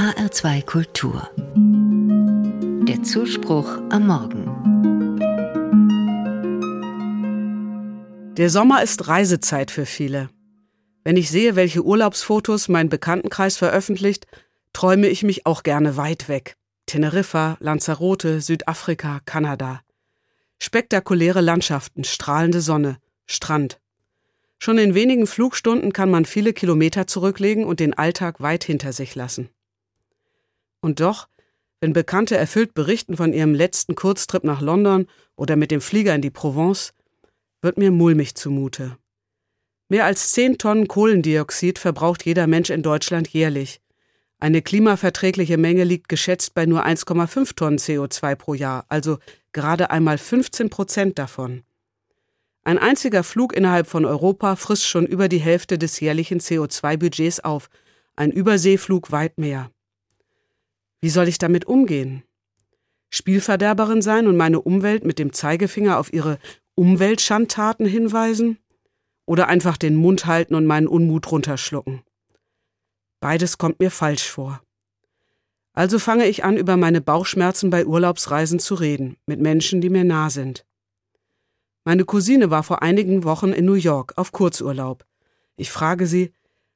HR2 Kultur. Der Zuspruch am Morgen. Der Sommer ist Reisezeit für viele. Wenn ich sehe, welche Urlaubsfotos mein Bekanntenkreis veröffentlicht, träume ich mich auch gerne weit weg. Teneriffa, Lanzarote, Südafrika, Kanada. Spektakuläre Landschaften, strahlende Sonne, Strand. Schon in wenigen Flugstunden kann man viele Kilometer zurücklegen und den Alltag weit hinter sich lassen. Und doch, wenn Bekannte erfüllt berichten von ihrem letzten Kurztrip nach London oder mit dem Flieger in die Provence, wird mir mulmig zumute. Mehr als 10 Tonnen Kohlendioxid verbraucht jeder Mensch in Deutschland jährlich. Eine klimaverträgliche Menge liegt geschätzt bei nur 1,5 Tonnen CO2 pro Jahr, also gerade einmal 15 Prozent davon. Ein einziger Flug innerhalb von Europa frisst schon über die Hälfte des jährlichen CO2-Budgets auf, ein Überseeflug weit mehr. Wie soll ich damit umgehen? Spielverderberin sein und meine Umwelt mit dem Zeigefinger auf ihre Umweltschandtaten hinweisen? Oder einfach den Mund halten und meinen Unmut runterschlucken? Beides kommt mir falsch vor. Also fange ich an, über meine Bauchschmerzen bei Urlaubsreisen zu reden, mit Menschen, die mir nah sind. Meine Cousine war vor einigen Wochen in New York auf Kurzurlaub. Ich frage sie,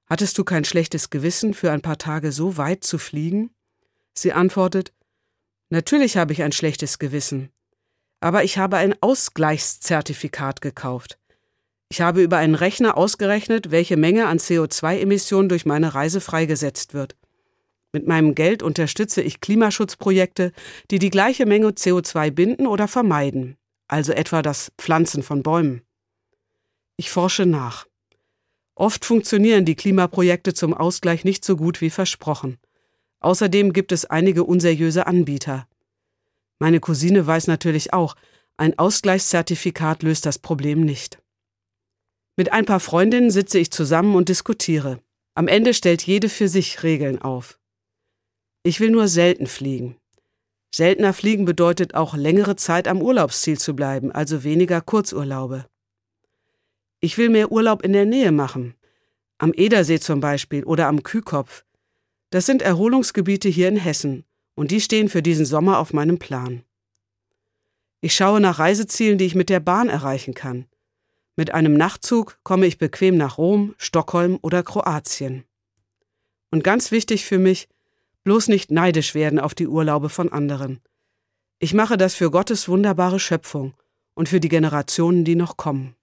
hattest du kein schlechtes Gewissen, für ein paar Tage so weit zu fliegen? Sie antwortet, Natürlich habe ich ein schlechtes Gewissen, aber ich habe ein Ausgleichszertifikat gekauft. Ich habe über einen Rechner ausgerechnet, welche Menge an CO2-Emissionen durch meine Reise freigesetzt wird. Mit meinem Geld unterstütze ich Klimaschutzprojekte, die die gleiche Menge CO2 binden oder vermeiden also etwa das Pflanzen von Bäumen. Ich forsche nach. Oft funktionieren die Klimaprojekte zum Ausgleich nicht so gut wie versprochen. Außerdem gibt es einige unseriöse Anbieter. Meine Cousine weiß natürlich auch, ein Ausgleichszertifikat löst das Problem nicht. Mit ein paar Freundinnen sitze ich zusammen und diskutiere. Am Ende stellt jede für sich Regeln auf. Ich will nur selten fliegen. Seltener fliegen bedeutet auch längere Zeit am Urlaubsziel zu bleiben, also weniger Kurzurlaube. Ich will mehr Urlaub in der Nähe machen, am Edersee zum Beispiel oder am Kühkopf. Das sind Erholungsgebiete hier in Hessen und die stehen für diesen Sommer auf meinem Plan. Ich schaue nach Reisezielen, die ich mit der Bahn erreichen kann. Mit einem Nachtzug komme ich bequem nach Rom, Stockholm oder Kroatien. Und ganz wichtig für mich, bloß nicht neidisch werden auf die Urlaube von anderen. Ich mache das für Gottes wunderbare Schöpfung und für die Generationen, die noch kommen.